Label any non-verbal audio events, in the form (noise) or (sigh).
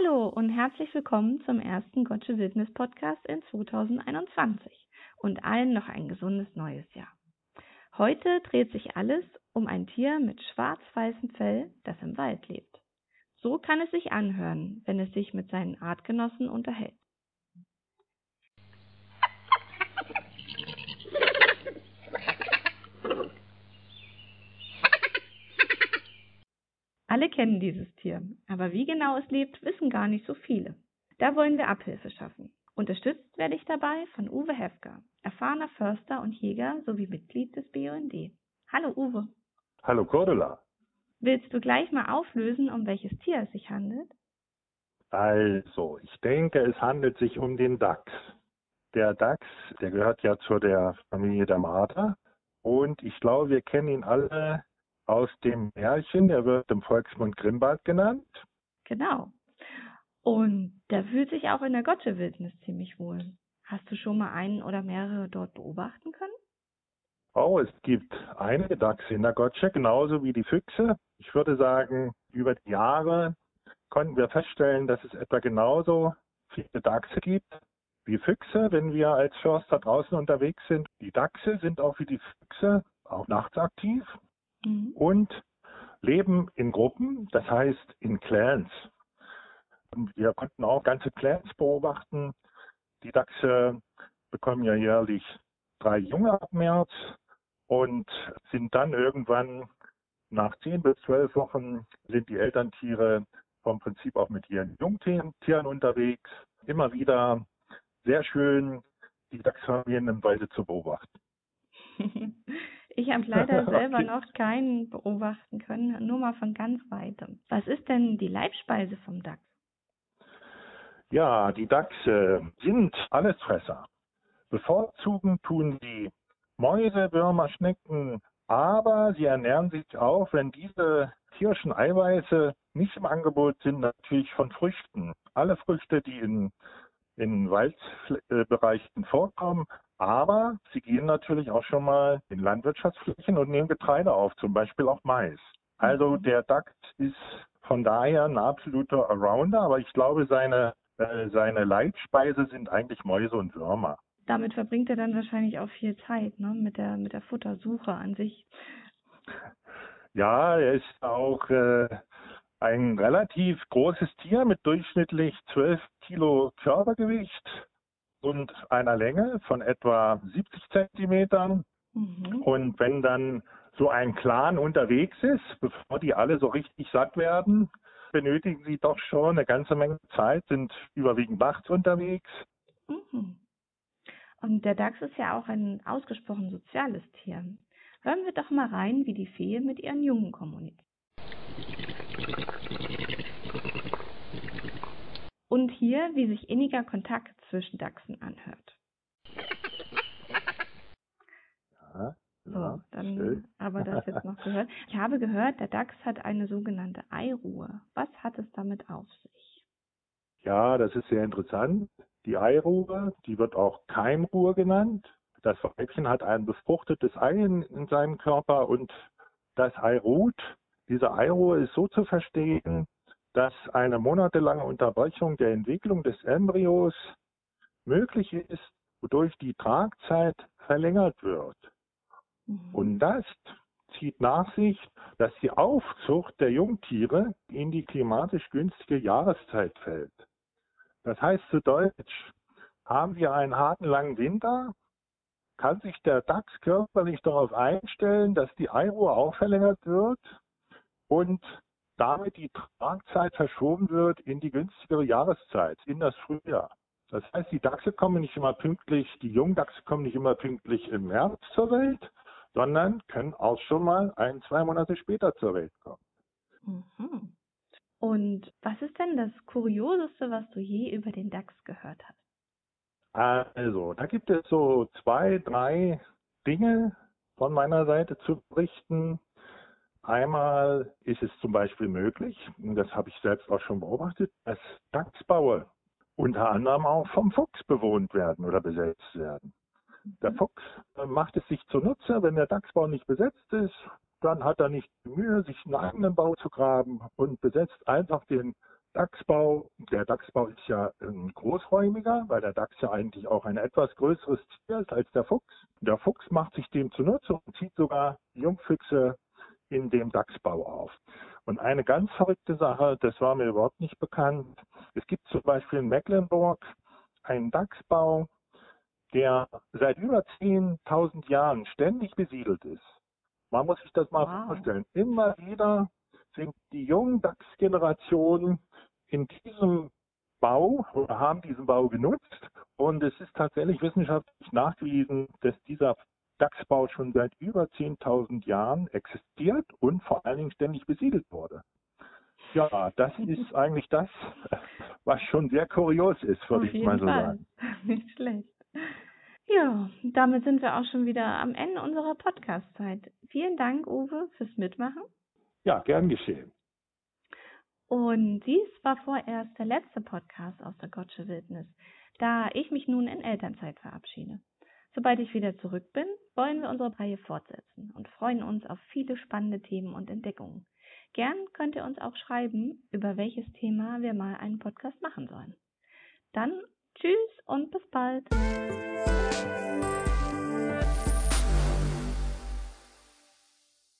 Hallo und herzlich willkommen zum ersten Gottsche Wildnis Podcast in 2021 und allen noch ein gesundes neues Jahr. Heute dreht sich alles um ein Tier mit schwarz-weißem Fell, das im Wald lebt. So kann es sich anhören, wenn es sich mit seinen Artgenossen unterhält. Alle kennen dieses Tier, aber wie genau es lebt, wissen gar nicht so viele. Da wollen wir Abhilfe schaffen. Unterstützt werde ich dabei von Uwe Hefker, erfahrener Förster und Jäger sowie Mitglied des BUND. Hallo Uwe. Hallo Cordula. Willst du gleich mal auflösen, um welches Tier es sich handelt? Also, ich denke, es handelt sich um den Dachs. Der Dachs, der gehört ja zu der Familie der Marder. Und ich glaube, wir kennen ihn alle aus dem Märchen, der wird im Volksmund Grimbald genannt. Genau. Und der fühlt sich auch in der Gotsche-Wildnis ziemlich wohl. Hast du schon mal einen oder mehrere dort beobachten können? Oh, es gibt einige Dachse in der Gotsche, genauso wie die Füchse. Ich würde sagen, über die Jahre konnten wir feststellen, dass es etwa genauso viele Dachse gibt wie Füchse, wenn wir als Förster draußen unterwegs sind. Die Dachse sind auch wie die Füchse auch nachts aktiv mhm. und leben in Gruppen, das heißt in Clans. Und wir konnten auch ganze Clans beobachten. Die Dachse bekommen ja jährlich drei Junge ab März und sind dann irgendwann nach zehn bis zwölf Wochen sind die Elterntiere vom Prinzip auch mit ihren Jungtieren unterwegs. Immer wieder sehr schön, die Dachsfamilien im Walde zu beobachten. (laughs) Ich habe leider (laughs) selber noch keinen beobachten können, nur mal von ganz weitem. Was ist denn die Leibspeise vom Dachs? Ja, die Dachse sind Allesfresser. Bevorzugen tun sie Mäuse, Würmer, Schnecken, aber sie ernähren sich auch, wenn diese tierischen Eiweiße nicht im Angebot sind, natürlich von Früchten. Alle Früchte, die in, in Waldbereichen vorkommen, aber sie gehen natürlich auch schon mal in Landwirtschaftsflächen und nehmen Getreide auf, zum Beispiel auch Mais. Also mhm. der Dachs ist von daher ein absoluter Arounder, aber ich glaube, seine, äh, seine Leitspeise sind eigentlich Mäuse und Würmer. Damit verbringt er dann wahrscheinlich auch viel Zeit, ne, mit der, mit der Futtersuche an sich. Ja, er ist auch äh, ein relativ großes Tier mit durchschnittlich 12 Kilo Körpergewicht und einer Länge von etwa 70 Zentimetern. Mhm. Und wenn dann so ein Clan unterwegs ist, bevor die alle so richtig satt werden, benötigen sie doch schon eine ganze Menge Zeit, sind überwiegend nachts unterwegs. Mhm. Und der Dachs ist ja auch ein ausgesprochen soziales Tier. Hören wir doch mal rein, wie die Fee mit ihren Jungen kommuniziert. Und hier, wie sich inniger Kontakt zwischen Dachsen anhört. Ja, so, dann schön. aber das jetzt noch (laughs) gehört. Ich habe gehört, der Dachs hat eine sogenannte Eiruhe. Was hat es damit auf sich? Ja, das ist sehr interessant. Die Eiruhe, die wird auch Keimruhe genannt. Das Weibchen hat ein befruchtetes Ei in, in seinem Körper und das Ei ruht. Diese Eiruhe ist so zu verstehen, dass eine monatelange Unterbrechung der Entwicklung des Embryos möglich ist, wodurch die Tragzeit verlängert wird. Mhm. Und das zieht nach sich, dass die Aufzucht der Jungtiere in die klimatisch günstige Jahreszeit fällt. Das heißt zu Deutsch, haben wir einen harten langen Winter, kann sich der Dachs körperlich darauf einstellen, dass die Eiruhe auch verlängert wird und damit die Tragzeit verschoben wird in die günstigere Jahreszeit, in das Frühjahr. Das heißt, die Dachse kommen nicht immer pünktlich, die jungen Dachse kommen nicht immer pünktlich im März zur Welt, sondern können auch schon mal ein, zwei Monate später zur Welt kommen. Mhm. Und was ist denn das Kurioseste, was du je über den Dachs gehört hast? Also, da gibt es so zwei, drei Dinge von meiner Seite zu berichten. Einmal ist es zum Beispiel möglich, und das habe ich selbst auch schon beobachtet, dass Dachsbaue unter anderem auch vom Fuchs bewohnt werden oder besetzt werden. Der Fuchs äh, macht es sich zunutze, wenn der Dachsbau nicht besetzt ist, dann hat er nicht die Mühe, sich einen eigenen Bau zu graben und besetzt einfach den Dachsbau, der Dachsbau ist ja ein großräumiger, weil der Dachs ja eigentlich auch ein etwas größeres Tier ist als der Fuchs. Der Fuchs macht sich dem zunutze und zieht sogar Jungfüchse in dem Dachsbau auf. Und eine ganz verrückte Sache, das war mir überhaupt nicht bekannt. Es gibt zum Beispiel in Mecklenburg einen Dachsbau, der seit über 10.000 Jahren ständig besiedelt ist. Man muss sich das mal wow. vorstellen. Immer wieder sind die jungen DAX-Generationen in diesem Bau oder haben diesen Bau genutzt. Und es ist tatsächlich wissenschaftlich nachgewiesen, dass dieser DAX-Bau schon seit über 10.000 Jahren existiert und vor allen Dingen ständig besiedelt wurde. Ja, das ist eigentlich das, (laughs) was schon sehr kurios ist, würde ich mal so Fall. sagen. (laughs) Nicht schlecht. Ja, damit sind wir auch schon wieder am Ende unserer Podcast-Zeit. Vielen Dank, Uwe, fürs Mitmachen. Ja, gern geschehen. Und dies war vorerst der letzte Podcast aus der Gottsche Wildnis, da ich mich nun in Elternzeit verabschiede. Sobald ich wieder zurück bin, wollen wir unsere Reihe fortsetzen und freuen uns auf viele spannende Themen und Entdeckungen. Gern könnt ihr uns auch schreiben, über welches Thema wir mal einen Podcast machen sollen. Dann tschüss und bis bald.